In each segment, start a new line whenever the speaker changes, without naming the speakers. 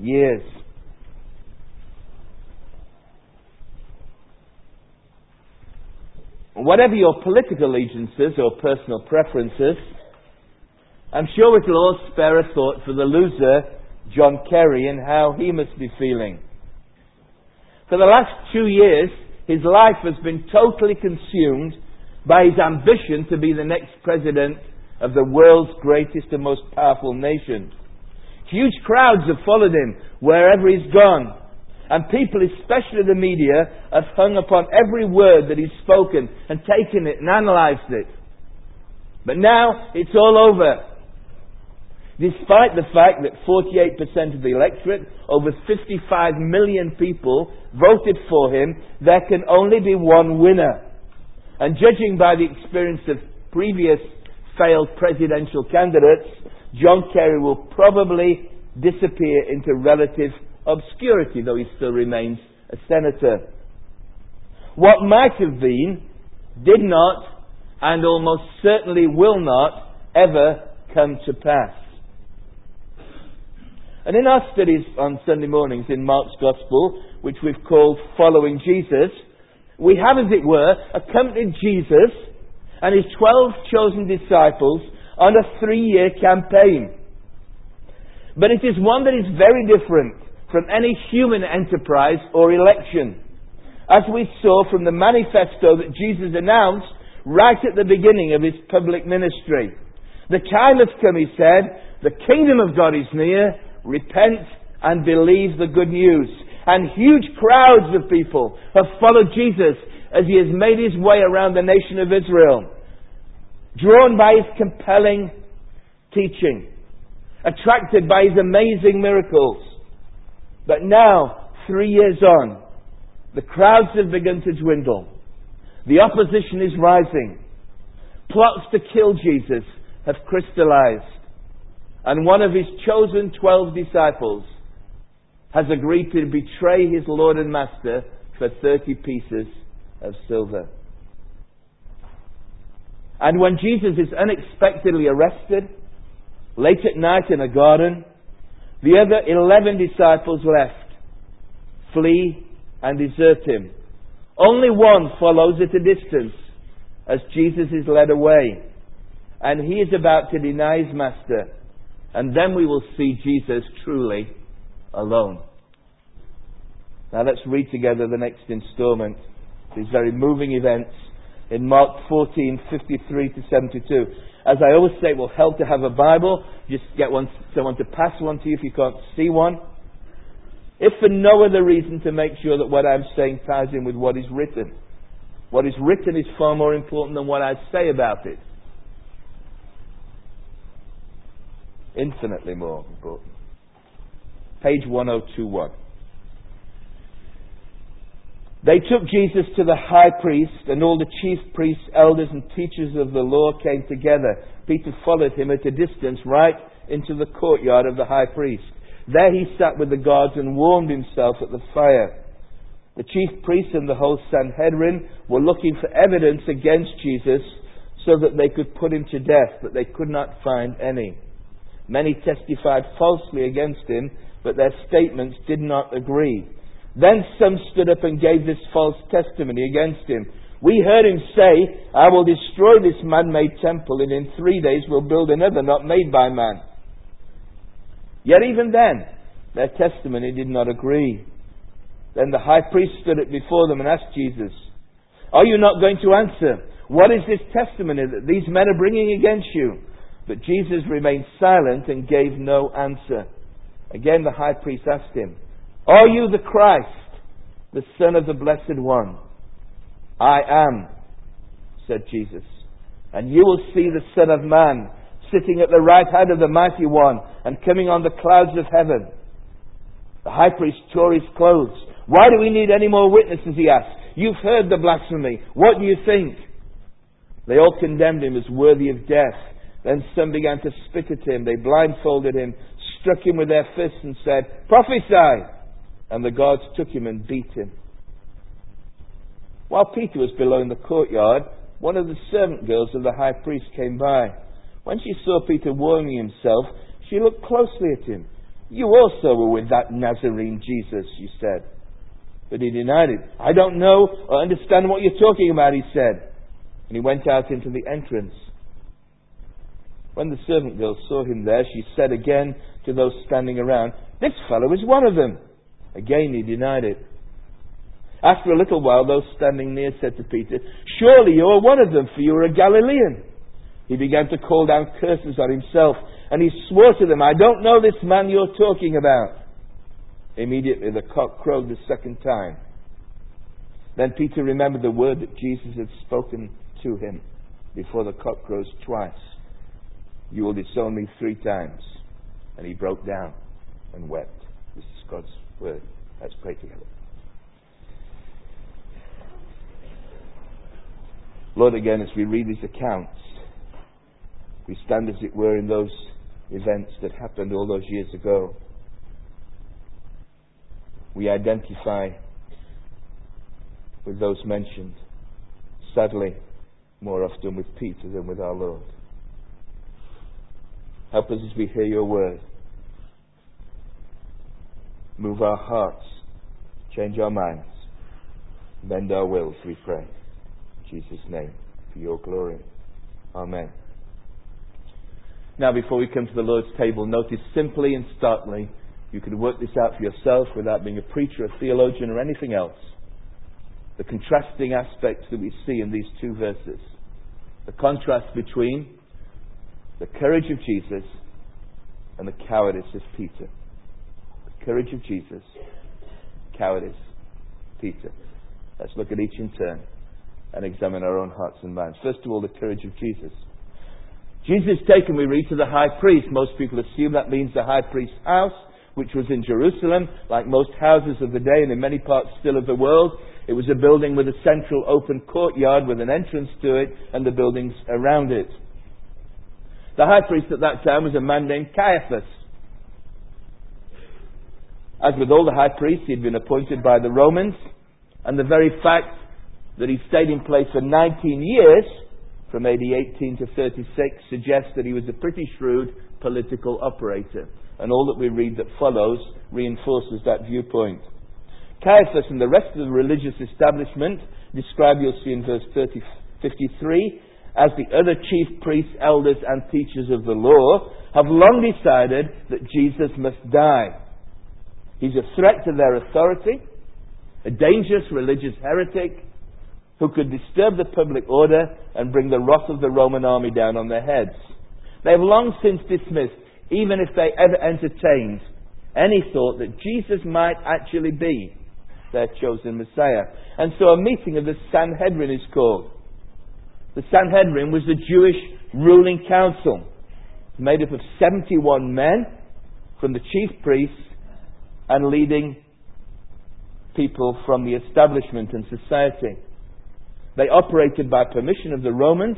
years. Whatever your political allegiances or personal preferences, I'm sure it will all spare a thought for the loser, John Kerry, and how he must be feeling. For the last two years, his life has been totally consumed by his ambition to be the next president of the world's greatest and most powerful nation. Huge crowds have followed him wherever he's gone. And people, especially the media, have hung upon every word that he's spoken and taken it and analyzed it. But now it's all over. Despite the fact that 48% of the electorate, over 55 million people, voted for him, there can only be one winner. And judging by the experience of previous failed presidential candidates, John Kerry will probably disappear into relative obscurity, though he still remains a senator. What might have been did not, and almost certainly will not, ever come to pass. And in our studies on Sunday mornings in Mark's Gospel, which we've called Following Jesus, we have, as it were, accompanied Jesus and his twelve chosen disciples on a three year campaign. But it is one that is very different from any human enterprise or election. As we saw from the manifesto that Jesus announced right at the beginning of his public ministry. The time has come, he said, the kingdom of God is near, repent and believe the good news. And huge crowds of people have followed Jesus as he has made his way around the nation of Israel, drawn by his compelling teaching, attracted by his amazing miracles. But now, three years on, the crowds have begun to dwindle. The opposition is rising. Plots to kill Jesus have crystallized. And one of his chosen twelve disciples has agreed to betray his Lord and Master for 30 pieces of silver. And when Jesus is unexpectedly arrested, late at night in a garden, the other 11 disciples left, flee and desert him. Only one follows at a distance as Jesus is led away. And he is about to deny his master. And then we will see Jesus truly alone. Now let's read together the next installment. These very moving events in Mark 14, 53 to 72. As I always say, it will help to have a Bible. Just get one, someone to pass one to you if you can't see one. If for no other reason to make sure that what I'm saying ties in with what is written. What is written is far more important than what I say about it. Infinitely more important. Page 1021. They took Jesus to the high priest, and all the chief priests, elders, and teachers of the law came together. Peter followed him at a distance right into the courtyard of the high priest. There he sat with the guards and warmed himself at the fire. The chief priests and the whole Sanhedrin were looking for evidence against Jesus so that they could put him to death, but they could not find any. Many testified falsely against him, but their statements did not agree. Then some stood up and gave this false testimony against him. We heard him say, I will destroy this man made temple, and in three days will build another not made by man. Yet even then, their testimony did not agree. Then the high priest stood up before them and asked Jesus, Are you not going to answer? What is this testimony that these men are bringing against you? But Jesus remained silent and gave no answer. Again the high priest asked him, are you the Christ, the Son of the Blessed One? I am, said Jesus. And you will see the Son of Man sitting at the right hand of the Mighty One and coming on the clouds of heaven. The high priest tore his clothes. Why do we need any more witnesses? He asked. You've heard the blasphemy. What do you think? They all condemned him as worthy of death. Then some began to spit at him. They blindfolded him, struck him with their fists, and said, Prophesy! And the guards took him and beat him. While Peter was below in the courtyard, one of the servant girls of the high priest came by. When she saw Peter warming himself, she looked closely at him. You also were with that Nazarene Jesus, she said. But he denied it. I don't know or understand what you're talking about, he said. And he went out into the entrance. When the servant girl saw him there, she said again to those standing around, This fellow is one of them. Again he denied it. After a little while, those standing near said to Peter, Surely you are one of them, for you are a Galilean. He began to call down curses on himself, and he swore to them, I don't know this man you're talking about. Immediately the cock crowed the second time. Then Peter remembered the word that Jesus had spoken to him before the cock crows twice. You will disown me three times. And he broke down and wept. This is God's word. Let's pray together. Lord, again, as we read these accounts, we stand, as it were, in those events that happened all those years ago. We identify with those mentioned, sadly, more often with Peter than with our Lord. Help us as we hear your word. Move our hearts, change our minds, bend our wills, we pray. In Jesus' name, for your glory. Amen. Now, before we come to the Lord's table, notice simply and starkly, you can work this out for yourself without being a preacher, a theologian, or anything else. The contrasting aspects that we see in these two verses. The contrast between the courage of Jesus and the cowardice of Peter. Courage of Jesus, cowardice, Peter. Let's look at each in turn and examine our own hearts and minds. First of all, the courage of Jesus. Jesus is taken, we read, to the high priest. Most people assume that means the high priest's house, which was in Jerusalem, like most houses of the day and in many parts still of the world. It was a building with a central open courtyard with an entrance to it and the buildings around it. The high priest at that time was a man named Caiaphas. As with all the high priests, he had been appointed by the Romans, and the very fact that he stayed in place for 19 years from AD 18 to 36 suggests that he was a pretty shrewd political operator. And all that we read that follows reinforces that viewpoint. Caiaphas and the rest of the religious establishment, described you'll see in verse 30, 53, as the other chief priests, elders, and teachers of the law, have long decided that Jesus must die. He's a threat to their authority, a dangerous religious heretic, who could disturb the public order and bring the wrath of the Roman army down on their heads. They have long since dismissed, even if they ever entertained, any thought that Jesus might actually be their chosen Messiah. And so a meeting of the Sanhedrin is called. The Sanhedrin was the Jewish ruling council, made up of 71 men from the chief priests and leading people from the establishment and society. They operated by permission of the Romans,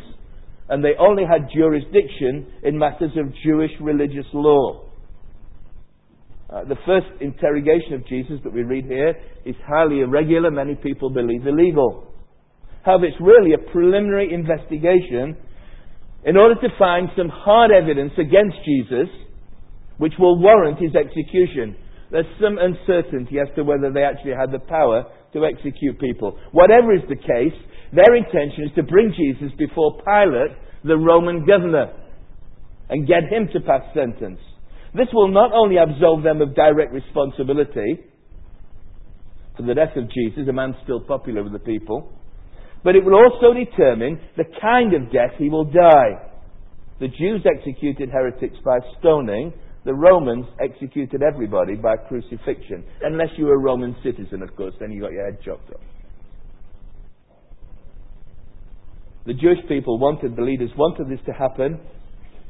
and they only had jurisdiction in matters of Jewish religious law. Uh, the first interrogation of Jesus that we read here is highly irregular, many people believe illegal. However, it's really a preliminary investigation in order to find some hard evidence against Jesus which will warrant his execution. There's some uncertainty as to whether they actually had the power to execute people. Whatever is the case, their intention is to bring Jesus before Pilate, the Roman governor, and get him to pass sentence. This will not only absolve them of direct responsibility for the death of Jesus, a man still popular with the people, but it will also determine the kind of death he will die. The Jews executed heretics by stoning, the Romans executed everybody by crucifixion. Unless you were a Roman citizen, of course, then you got your head chopped off. The Jewish people wanted, the leaders wanted this to happen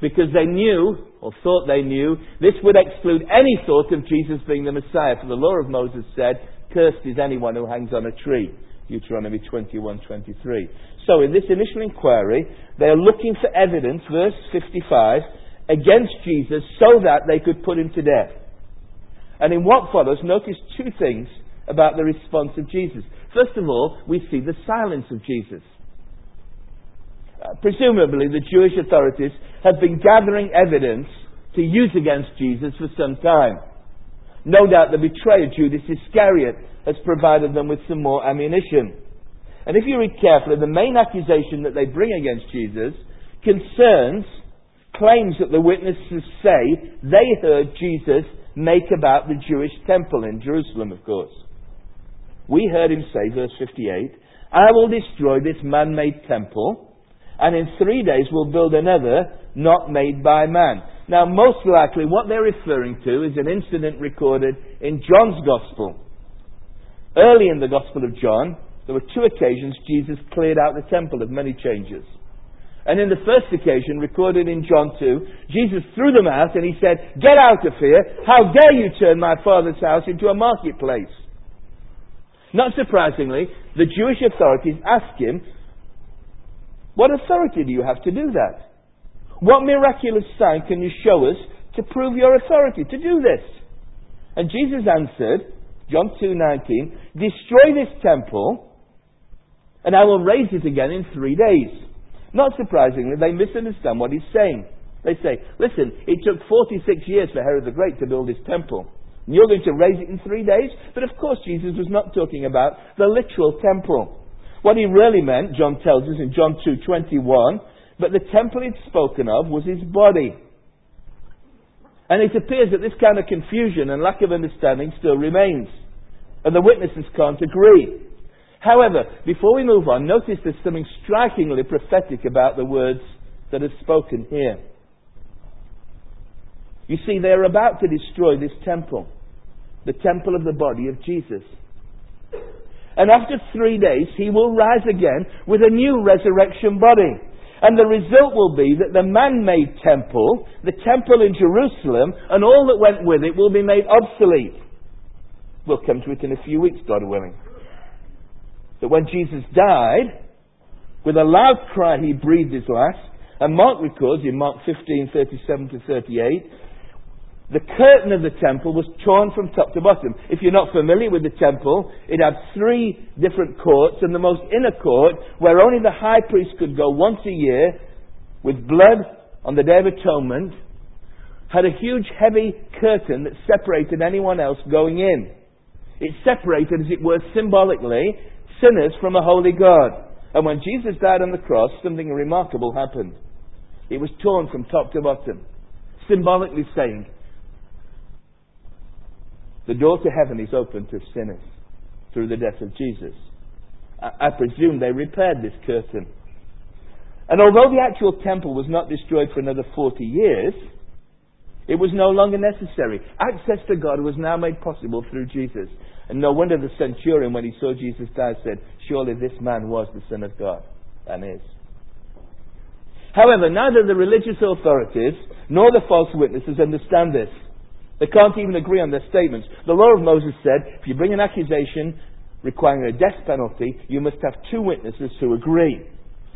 because they knew, or thought they knew, this would exclude any thought of Jesus being the Messiah. For the law of Moses said, Cursed is anyone who hangs on a tree. Deuteronomy 21:23. So in this initial inquiry, they are looking for evidence, verse 55, against Jesus so that they could put him to death. And in what follows, notice two things about the response of Jesus. First of all, we see the silence of Jesus. Uh, presumably, the Jewish authorities have been gathering evidence to use against Jesus for some time. No doubt the betrayer, Judas Iscariot, has provided them with some more ammunition. And if you read carefully, the main accusation that they bring against Jesus concerns claims that the witnesses say they heard Jesus make about the Jewish temple in Jerusalem, of course. We heard him say, verse 58, I will destroy this man made temple, and in three days will build another not made by man. Now, most likely, what they're referring to is an incident recorded in John's Gospel. Early in the Gospel of John, there were two occasions Jesus cleared out the temple of many changes. And in the first occasion, recorded in John 2, Jesus threw them out and he said, Get out of here! How dare you turn my father's house into a marketplace? Not surprisingly, the Jewish authorities asked him, What authority do you have to do that? What miraculous sign can you show us to prove your authority to do this? And Jesus answered, John 2:19, Destroy this temple, and I will raise it again in three days. Not surprisingly, they misunderstand what he's saying. They say, listen, it took 46 years for Herod the Great to build his temple. And you're going to raise it in three days? But of course, Jesus was not talking about the literal temple. What he really meant, John tells us in John 2:21, but the temple he'd spoken of was his body. And it appears that this kind of confusion and lack of understanding still remains. And the witnesses can't agree. However, before we move on, notice there's something strikingly prophetic about the words that are spoken here. You see, they're about to destroy this temple, the temple of the body of Jesus. And after three days, he will rise again with a new resurrection body. And the result will be that the man made temple, the temple in Jerusalem, and all that went with it will be made obsolete. We'll come to it in a few weeks, God willing. That when Jesus died, with a loud cry he breathed his last, and Mark records in Mark 15, 37 to 38, the curtain of the temple was torn from top to bottom. If you're not familiar with the temple, it had three different courts, and the most inner court, where only the high priest could go once a year with blood on the Day of Atonement, had a huge heavy curtain that separated anyone else going in. It separated, as it were, symbolically, sinners from a holy God. And when Jesus died on the cross, something remarkable happened. It was torn from top to bottom, symbolically saying, the door to heaven is open to sinners through the death of Jesus. I, I presume they repaired this curtain. And although the actual temple was not destroyed for another 40 years, it was no longer necessary. Access to God was now made possible through Jesus. And no wonder the centurion, when he saw Jesus die, said, Surely this man was the Son of God. And is. However, neither the religious authorities nor the false witnesses understand this. They can't even agree on their statements. The law of Moses said if you bring an accusation requiring a death penalty, you must have two witnesses who agree.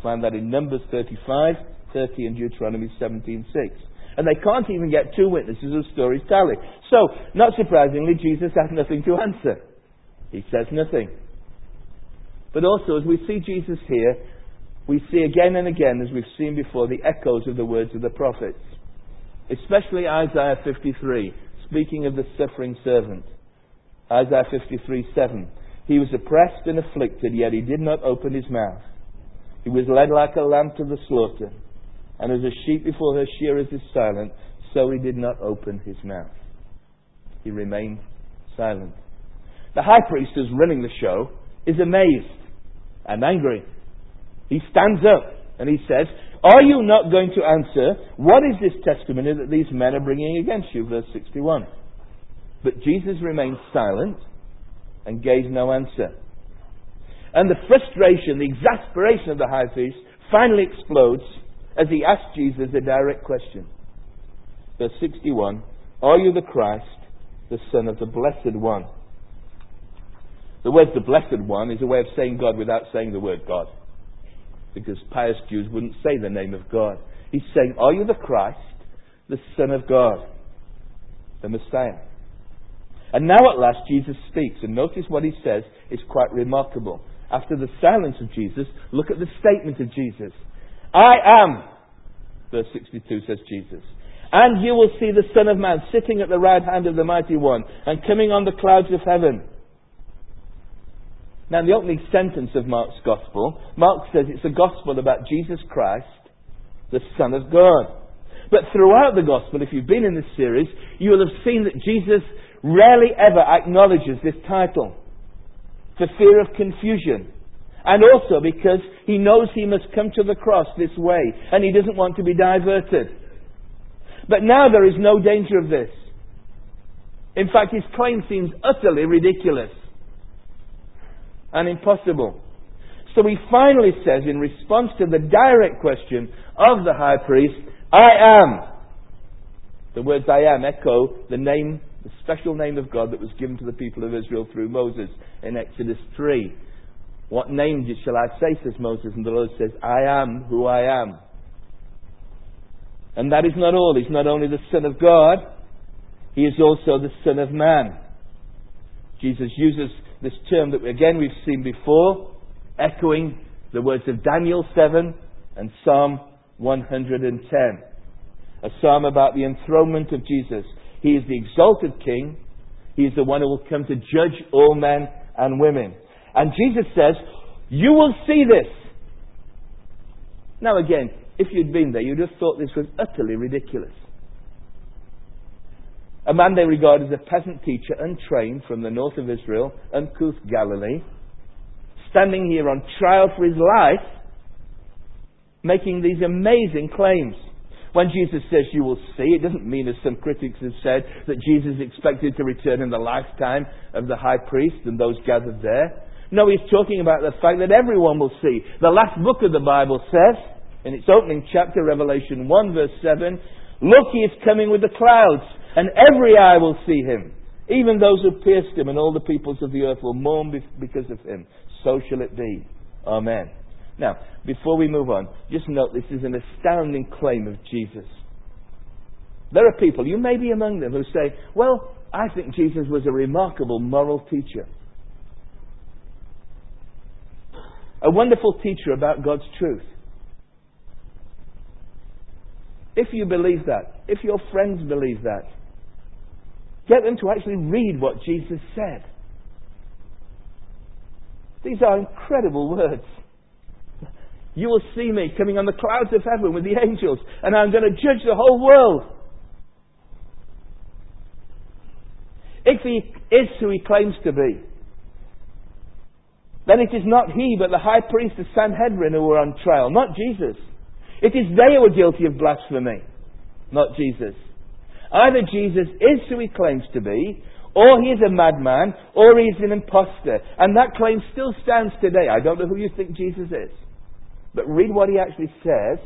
Find that in Numbers 35, 30, and Deuteronomy 17, 6. And they can't even get two witnesses of stories tally. So, not surprisingly, Jesus has nothing to answer. He says nothing. But also, as we see Jesus here, we see again and again, as we've seen before, the echoes of the words of the prophets. Especially Isaiah 53 speaking of the suffering servant. Isaiah 53 7. He was oppressed and afflicted, yet he did not open his mouth. He was led like a lamb to the slaughter, and as a sheep before her shearers is silent, so he did not open his mouth. He remained silent. The high priest who's running the show is amazed and angry. He stands up and he says, are you not going to answer, What is this testimony that these men are bringing against you? Verse 61. But Jesus remained silent and gave no answer. And the frustration, the exasperation of the high priest finally explodes as he asks Jesus a direct question. Verse 61 Are you the Christ, the Son of the Blessed One? The word the Blessed One is a way of saying God without saying the word God because pious Jews wouldn't say the name of God. He's saying, Are you the Christ, the Son of God, the Messiah? And now at last Jesus speaks, and notice what he says is quite remarkable. After the silence of Jesus, look at the statement of Jesus. I am, verse 62 says Jesus, And you will see the Son of Man sitting at the right hand of the Mighty One and coming on the clouds of heaven. Now, in the opening sentence of Mark's Gospel, Mark says it's a gospel about Jesus Christ, the Son of God. But throughout the Gospel, if you've been in this series, you will have seen that Jesus rarely ever acknowledges this title for fear of confusion. And also because he knows he must come to the cross this way and he doesn't want to be diverted. But now there is no danger of this. In fact, his claim seems utterly ridiculous and impossible. So he finally says, in response to the direct question of the high priest, I am. The words I am echo the name, the special name of God that was given to the people of Israel through Moses in Exodus 3. What name shall I say, says Moses, and the Lord says, I am who I am. And that is not all. He's not only the Son of God, He is also the Son of Man. Jesus uses this term that again we've seen before, echoing the words of Daniel 7 and Psalm 110. A psalm about the enthronement of Jesus. He is the exalted King. He is the one who will come to judge all men and women. And Jesus says, You will see this. Now, again, if you'd been there, you'd have thought this was utterly ridiculous. A man they regard as a peasant teacher, untrained from the north of Israel, uncouth Galilee, standing here on trial for his life, making these amazing claims. When Jesus says you will see, it doesn't mean, as some critics have said, that Jesus expected to return in the lifetime of the high priest and those gathered there. No, he's talking about the fact that everyone will see. The last book of the Bible says, in its opening chapter, Revelation 1, verse 7, Look, he is coming with the clouds, and every eye will see him. Even those who pierced him, and all the peoples of the earth will mourn because of him. So shall it be. Amen. Now, before we move on, just note this is an astounding claim of Jesus. There are people, you may be among them, who say, Well, I think Jesus was a remarkable moral teacher. A wonderful teacher about God's truth. If you believe that, if your friends believe that, get them to actually read what Jesus said. These are incredible words. You will see me coming on the clouds of heaven with the angels, and I'm going to judge the whole world. If he is who he claims to be, then it is not he, but the high priest of Sanhedrin who were on trial, not Jesus. It is they who are guilty of blasphemy, not Jesus. Either Jesus is who he claims to be, or he is a madman, or he is an impostor. And that claim still stands today. I don't know who you think Jesus is. But read what he actually says,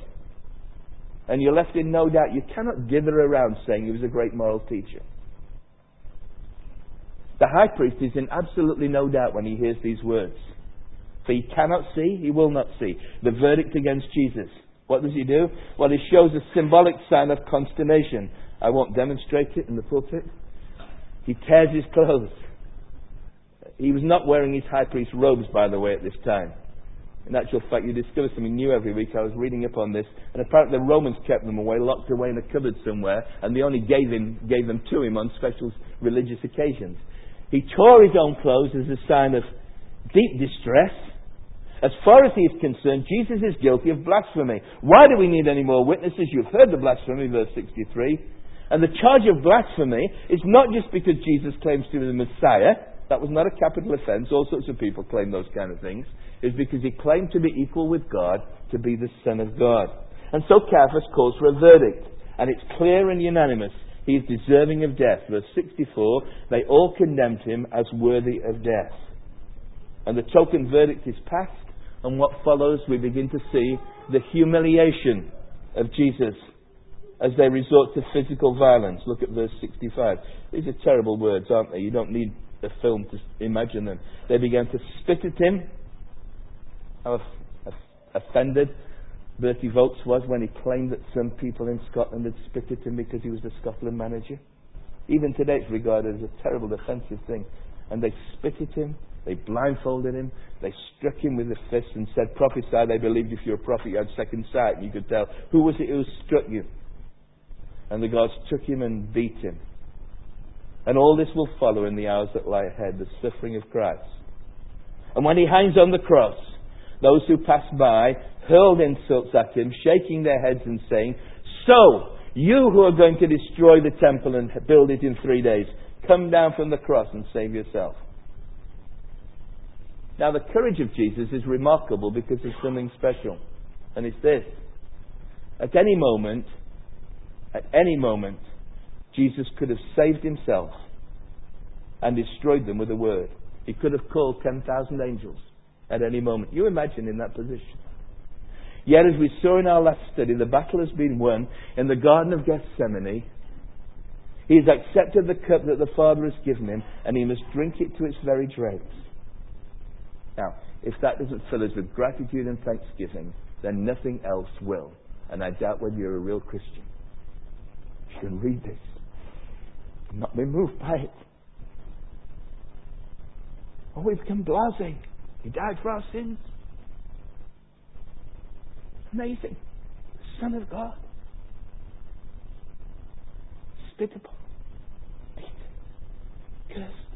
and you're left in no doubt. You cannot dither around saying he was a great moral teacher. The high priest is in absolutely no doubt when he hears these words. He cannot see, he will not see. The verdict against Jesus. What does he do? Well, he shows a symbolic sign of consternation. I won't demonstrate it in the pulpit. He tears his clothes. He was not wearing his high priest robes, by the way, at this time. In actual fact, you discover something new every week. I was reading up on this, and apparently the Romans kept them away, locked away in a cupboard somewhere, and they only gave, him, gave them to him on special religious occasions. He tore his own clothes as a sign of deep distress. As far as he is concerned, Jesus is guilty of blasphemy. Why do we need any more witnesses? You've heard the blasphemy, verse 63. And the charge of blasphemy is not just because Jesus claims to be the Messiah. That was not a capital offense. All sorts of people claim those kind of things. It's because he claimed to be equal with God, to be the Son of God. And so Caiaphas calls for a verdict. And it's clear and unanimous. He is deserving of death. Verse 64, they all condemned him as worthy of death. And the token verdict is passed and what follows, we begin to see the humiliation of Jesus as they resort to physical violence. Look at verse 65. These are terrible words, aren't they? You don't need a film to imagine them. They began to spit at him. How offended Berti Vogts was when he claimed that some people in Scotland had spit at him because he was the Scotland manager. Even today it's regarded as a terrible offensive thing. And they spit at him, they blindfolded him. They struck him with a fist and said, Prophesy. They believed if you're a prophet, you had second sight and you could tell. Who was it who struck you? And the gods took him and beat him. And all this will follow in the hours that lie ahead, the suffering of Christ. And when he hangs on the cross, those who pass by hurled insults at him, shaking their heads and saying, So, you who are going to destroy the temple and build it in three days, come down from the cross and save yourself. Now, the courage of Jesus is remarkable because there's something special. And it's this. At any moment, at any moment, Jesus could have saved himself and destroyed them with a word. He could have called 10,000 angels at any moment. You imagine in that position. Yet, as we saw in our last study, the battle has been won in the Garden of Gethsemane. He has accepted the cup that the Father has given him, and he must drink it to its very dregs. Now, if that doesn't fill us with gratitude and thanksgiving, then nothing else will. And I doubt whether you're a real Christian. You can read this and not be moved by it. Oh, we've become blasé. He died for our sins. Amazing. The Son of God. Spit upon. Beaten. Cursed.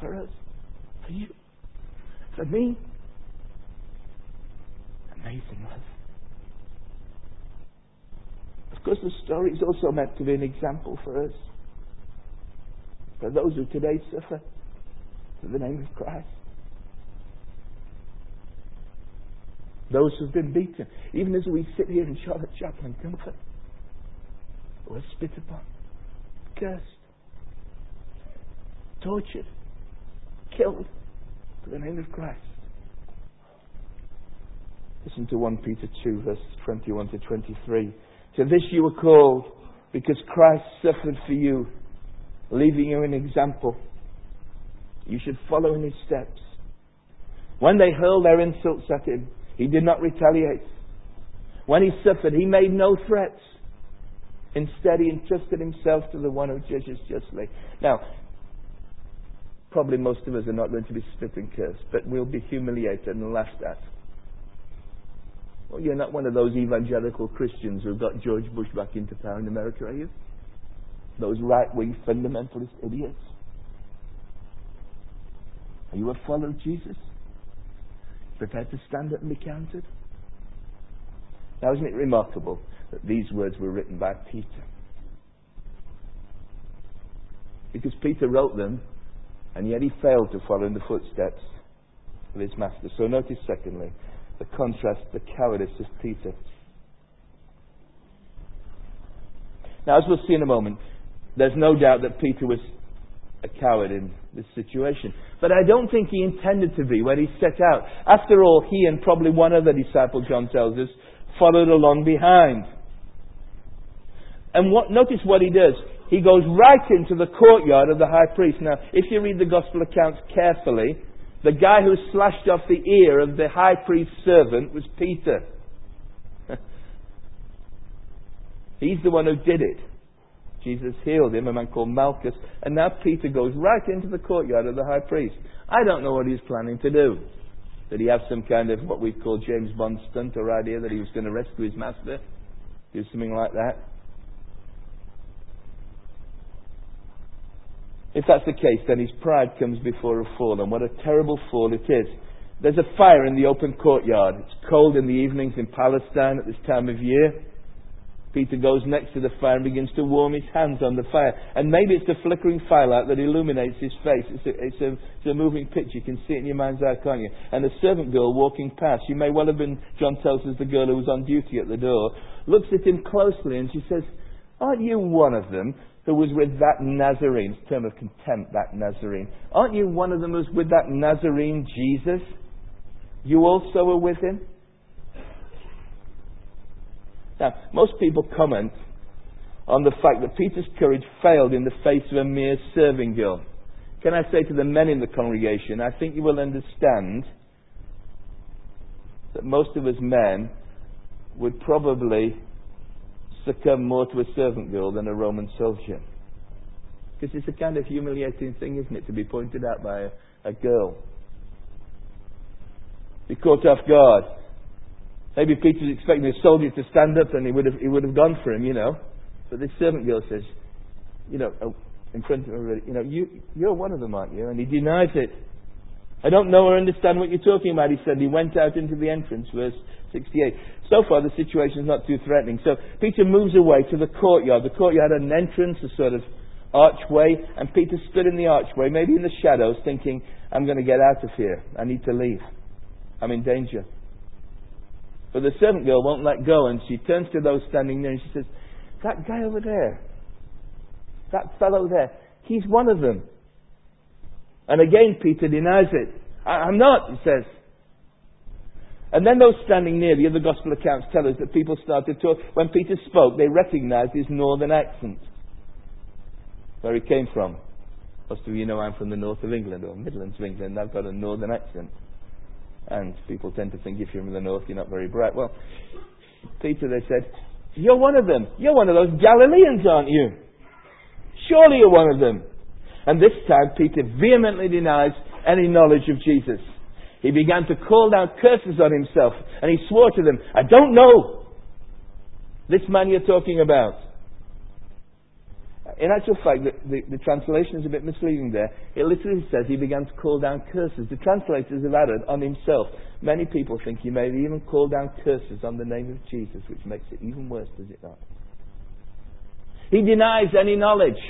For us. For you. For me. Amazing love. Of course, the story is also meant to be an example for us. For those who today suffer for the name of Christ. Those who've been beaten, even as we sit here in Charlotte Chapel in comfort, were spit upon, cursed, tortured, killed for the name of Christ. Listen to 1 Peter 2, verses 21 to 23. To this you were called, because Christ suffered for you, leaving you an example. You should follow in his steps. When they hurled their insults at him, he did not retaliate. When he suffered, he made no threats. Instead, he entrusted himself to the one who judges justly. Now, probably most of us are not going to be spit and cursed, but we'll be humiliated and laughed at. Well, you're not one of those evangelical Christians who've got George Bush back into power in America, are you? Those right wing fundamentalist idiots. Are you a follower of Jesus? Prepared to stand up and be counted? Now, isn't it remarkable that these words were written by Peter? Because Peter wrote them, and yet he failed to follow in the footsteps of his master. So notice, secondly, the contrast, the cowardice of Peter. Now, as we'll see in a moment, there's no doubt that Peter was a coward in this situation. But I don't think he intended to be when he set out. After all, he and probably one other disciple, John tells us, followed along behind. And what, notice what he does. He goes right into the courtyard of the high priest. Now, if you read the gospel accounts carefully, the guy who slashed off the ear of the high priest's servant was Peter. He's the one who did it. Jesus healed him, a man called Malchus, and now Peter goes right into the courtyard of the high priest. I don't know what he's planning to do. Did he have some kind of what we call James Bond stunt or idea that he was going to rescue his master? Do something like that? If that's the case, then his pride comes before a fall, and what a terrible fall it is. There's a fire in the open courtyard. It's cold in the evenings in Palestine at this time of year. Peter goes next to the fire and begins to warm his hands on the fire. And maybe it's the flickering firelight that illuminates his face. It's a, it's a, it's a moving picture. You can see it in your mind's eye, can't you? And a servant girl walking past, she may well have been, John tells us, the girl who was on duty at the door, looks at him closely and she says, Aren't you one of them who was with that Nazarene? It's a term of contempt, that Nazarene. Aren't you one of them who was with that Nazarene Jesus? You also were with him? Now, most people comment on the fact that Peter's courage failed in the face of a mere serving girl. Can I say to the men in the congregation, I think you will understand that most of us men would probably succumb more to a servant girl than a Roman soldier. Because it's a kind of humiliating thing, isn't it, to be pointed out by a, a girl. Be caught off guard. Maybe Peter was expecting a soldier to stand up and he would have, he would have gone for him, you know. But this servant girl says, you know, oh, in front of everybody, you know, you, you're one of them, aren't you? And he denies it. I don't know or understand what you're talking about, he said. He went out into the entrance, verse 68. So far, the situation is not too threatening. So Peter moves away to the courtyard. The courtyard had an entrance, a sort of archway, and Peter stood in the archway, maybe in the shadows, thinking, I'm going to get out of here. I need to leave. I'm in danger. But the servant girl won't let go, and she turns to those standing there and she says, That guy over there, that fellow there, he's one of them. And again, Peter denies it. I'm not, he says. And then those standing near, the other gospel accounts tell us that people started to. When Peter spoke, they recognized his northern accent. Where he came from. Most of you know I'm from the north of England, or Midlands of England. I've got a northern accent. And people tend to think if you're from the north, you're not very bright. Well, Peter, they said, You're one of them. You're one of those Galileans, aren't you? Surely you're one of them. And this time, Peter vehemently denies any knowledge of Jesus. He began to call down curses on himself, and he swore to them, I don't know this man you're talking about. In actual fact, the, the, the, translation is a bit misleading there. It literally says he began to call down curses. The translators have added on himself. Many people think he may have even call down curses on the name of Jesus, which makes it even worse, does it not? He denies any knowledge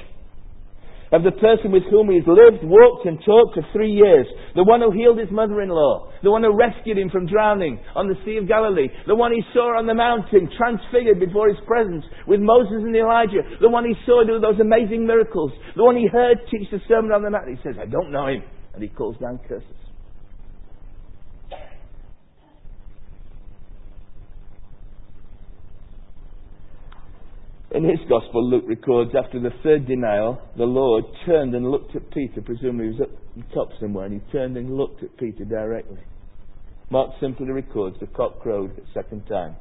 of the person with whom he's lived, walked, and talked for three years. The one who healed his mother in law. The one who rescued him from drowning on the Sea of Galilee. The one he saw on the mountain, transfigured before his presence with Moses and Elijah. The one he saw do those amazing miracles. The one he heard teach the Sermon on the Mount. He says, I don't know him. And he calls down curses. In his gospel, Luke records after the third denial, the Lord turned and looked at Peter. Presumably he was at the top somewhere, and he turned and looked at Peter directly. Mark simply records the cock crowed a second time.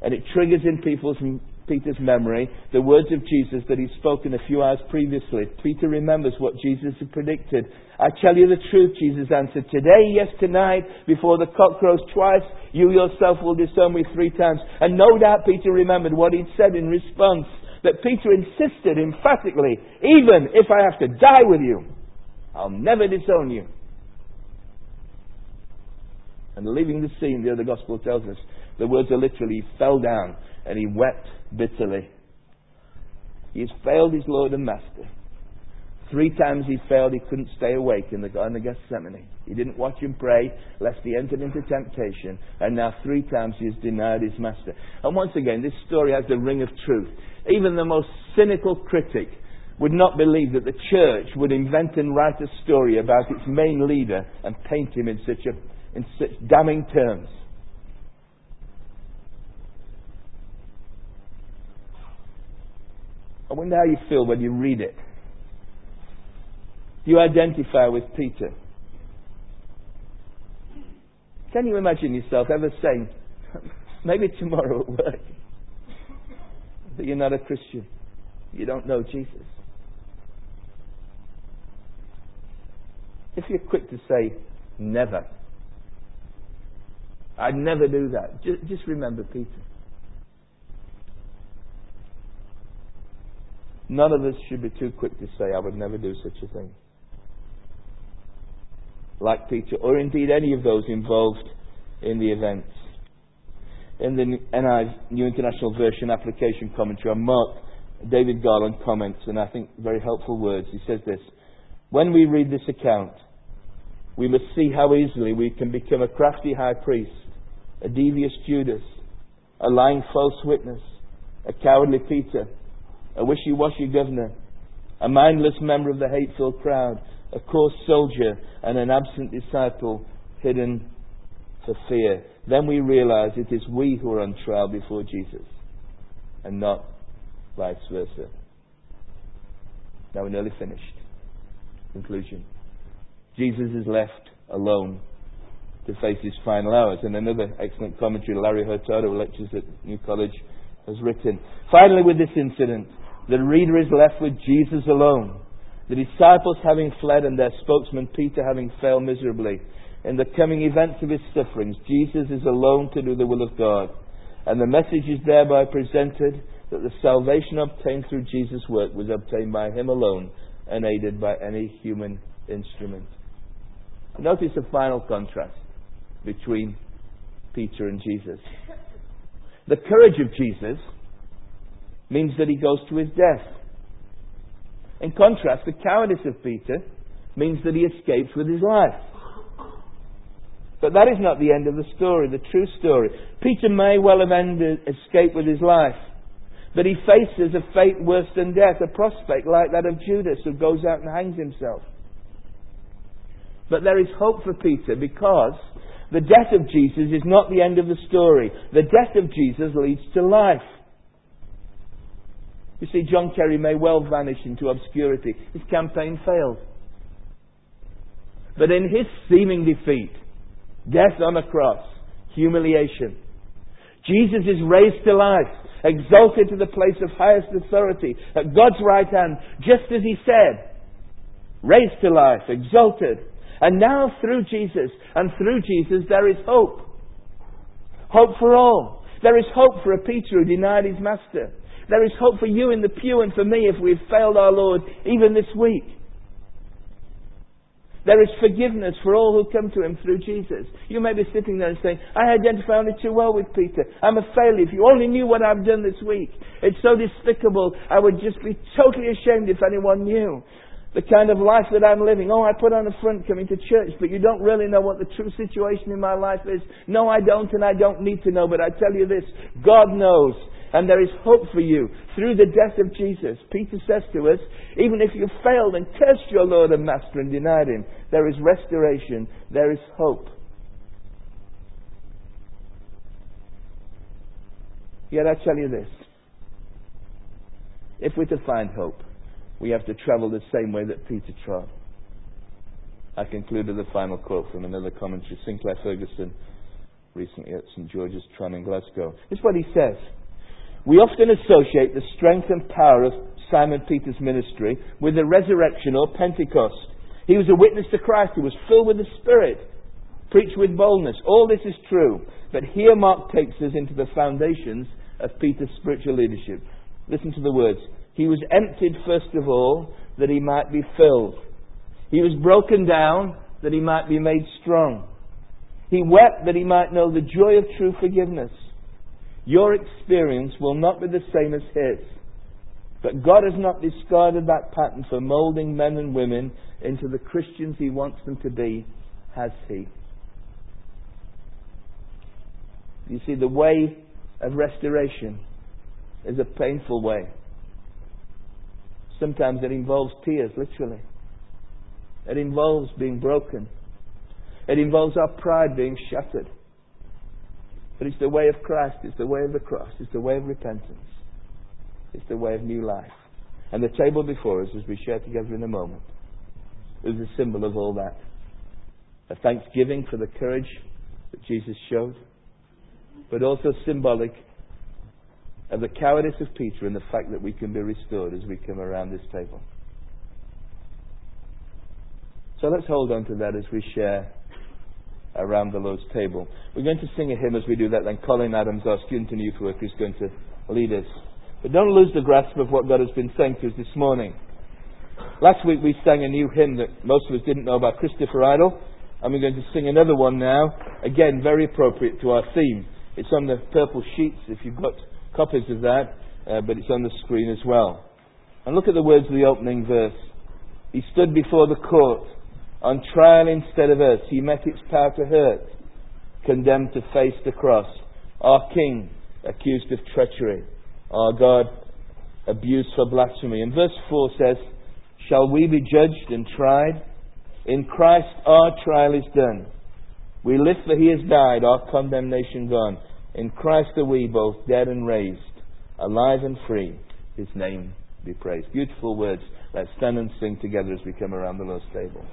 And it triggers in people's Peter's memory the words of Jesus that he'd spoken a few hours previously. Peter remembers what Jesus had predicted. I tell you the truth, Jesus answered. Today, yes, tonight, before the cock crows twice, you yourself will disown me three times. And no doubt Peter remembered what he'd said in response. That Peter insisted emphatically, even if I have to die with you, I'll never disown you. And leaving the scene, the other gospel tells us, the words are literally, he fell down and he wept bitterly. He has failed his Lord and Master. Three times he failed, he couldn't stay awake in the Garden of Gethsemane. He didn't watch him pray, lest he entered into temptation. And now three times he has denied his master. And once again, this story has the ring of truth. Even the most cynical critic would not believe that the church would invent and write a story about its main leader and paint him in such, a, in such damning terms. Wonder how you feel when you read it. You identify with Peter? Can you imagine yourself ever saying, maybe tomorrow at work, that you're not a Christian? You don't know Jesus. If you're quick to say, never, I'd never do that, just, just remember Peter. None of us should be too quick to say, I would never do such a thing. Like Peter, or indeed any of those involved in the events. In the NIV, New International Version application commentary on Mark, David Garland comments, and I think very helpful words. He says this When we read this account, we must see how easily we can become a crafty high priest, a devious Judas, a lying false witness, a cowardly Peter, a wishy-washy governor, a mindless member of the hateful crowd, a coarse soldier, and an absent disciple hidden for fear. Then we realize it is we who are on trial before Jesus, and not vice versa. Now we're nearly finished. Conclusion. Jesus is left alone to face his final hours. And another excellent commentary, Larry Hurtado, who lectures at New College, has written. Finally, with this incident, the reader is left with Jesus alone. The disciples having fled and their spokesman Peter having failed miserably. in the coming events of his sufferings, Jesus is alone to do the will of God. And the message is thereby presented that the salvation obtained through Jesus' work was obtained by him alone, unaided by any human instrument. Notice the final contrast between Peter and Jesus. The courage of Jesus means that he goes to his death. In contrast, the cowardice of Peter means that he escapes with his life. But that is not the end of the story, the true story. Peter may well have ended, escaped with his life. But he faces a fate worse than death, a prospect like that of Judas who goes out and hangs himself. But there is hope for Peter because the death of Jesus is not the end of the story. The death of Jesus leads to life. You see, John Kerry may well vanish into obscurity. His campaign failed. But in his seeming defeat, death on a cross, humiliation, Jesus is raised to life, exalted to the place of highest authority at God's right hand, just as he said. Raised to life, exalted. And now through Jesus, and through Jesus, there is hope. Hope for all. There is hope for a Peter who denied his master. There is hope for you in the pew and for me if we've failed our Lord even this week. There is forgiveness for all who come to Him through Jesus. You may be sitting there and saying, I identify only too well with Peter. I'm a failure. If you only knew what I've done this week, it's so despicable. I would just be totally ashamed if anyone knew the kind of life that I'm living. Oh, I put on a front coming to church, but you don't really know what the true situation in my life is. No, I don't, and I don't need to know, but I tell you this God knows. And there is hope for you through the death of Jesus. Peter says to us, even if you failed and cursed your Lord and Master and denied Him, there is restoration, there is hope. Yet I tell you this if we're to find hope, we have to travel the same way that Peter trod. I conclude with a final quote from another commentary, Sinclair Ferguson, recently at St George's Tron in Glasgow. It's what he says. We often associate the strength and power of Simon Peter's ministry with the resurrection or Pentecost. He was a witness to Christ. He was filled with the Spirit, preached with boldness. All this is true. But here Mark takes us into the foundations of Peter's spiritual leadership. Listen to the words. He was emptied, first of all, that he might be filled. He was broken down that he might be made strong. He wept that he might know the joy of true forgiveness. Your experience will not be the same as his. But God has not discarded that pattern for molding men and women into the Christians He wants them to be, has He? You see, the way of restoration is a painful way. Sometimes it involves tears, literally. It involves being broken. It involves our pride being shattered. But it's the way of Christ, it's the way of the cross, it's the way of repentance. It's the way of new life. And the table before us, as we share together in a moment, is a symbol of all that. A thanksgiving for the courage that Jesus showed, but also symbolic of the cowardice of Peter and the fact that we can be restored as we come around this table. So let's hold on to that as we share around the Lord's table. We're going to sing a hymn as we do that, then Colin Adams, our student and youth worker, is going to lead us. But don't lose the grasp of what God has been saying to us this morning. Last week we sang a new hymn that most of us didn't know about Christopher Idle, and we're going to sing another one now, again very appropriate to our theme. It's on the purple sheets if you've got copies of that, uh, but it's on the screen as well. And look at the words of the opening verse. He stood before the court, on trial instead of us. He met its power to hurt, condemned to face the cross. Our King, accused of treachery our God abused for blasphemy. And verse 4 says, Shall we be judged and tried? In Christ our trial is done. We live for he has died, our condemnation gone. In Christ are we both dead and raised, alive and free. His name be praised. Beautiful words. Let's stand and sing together as we come around the Lord's table.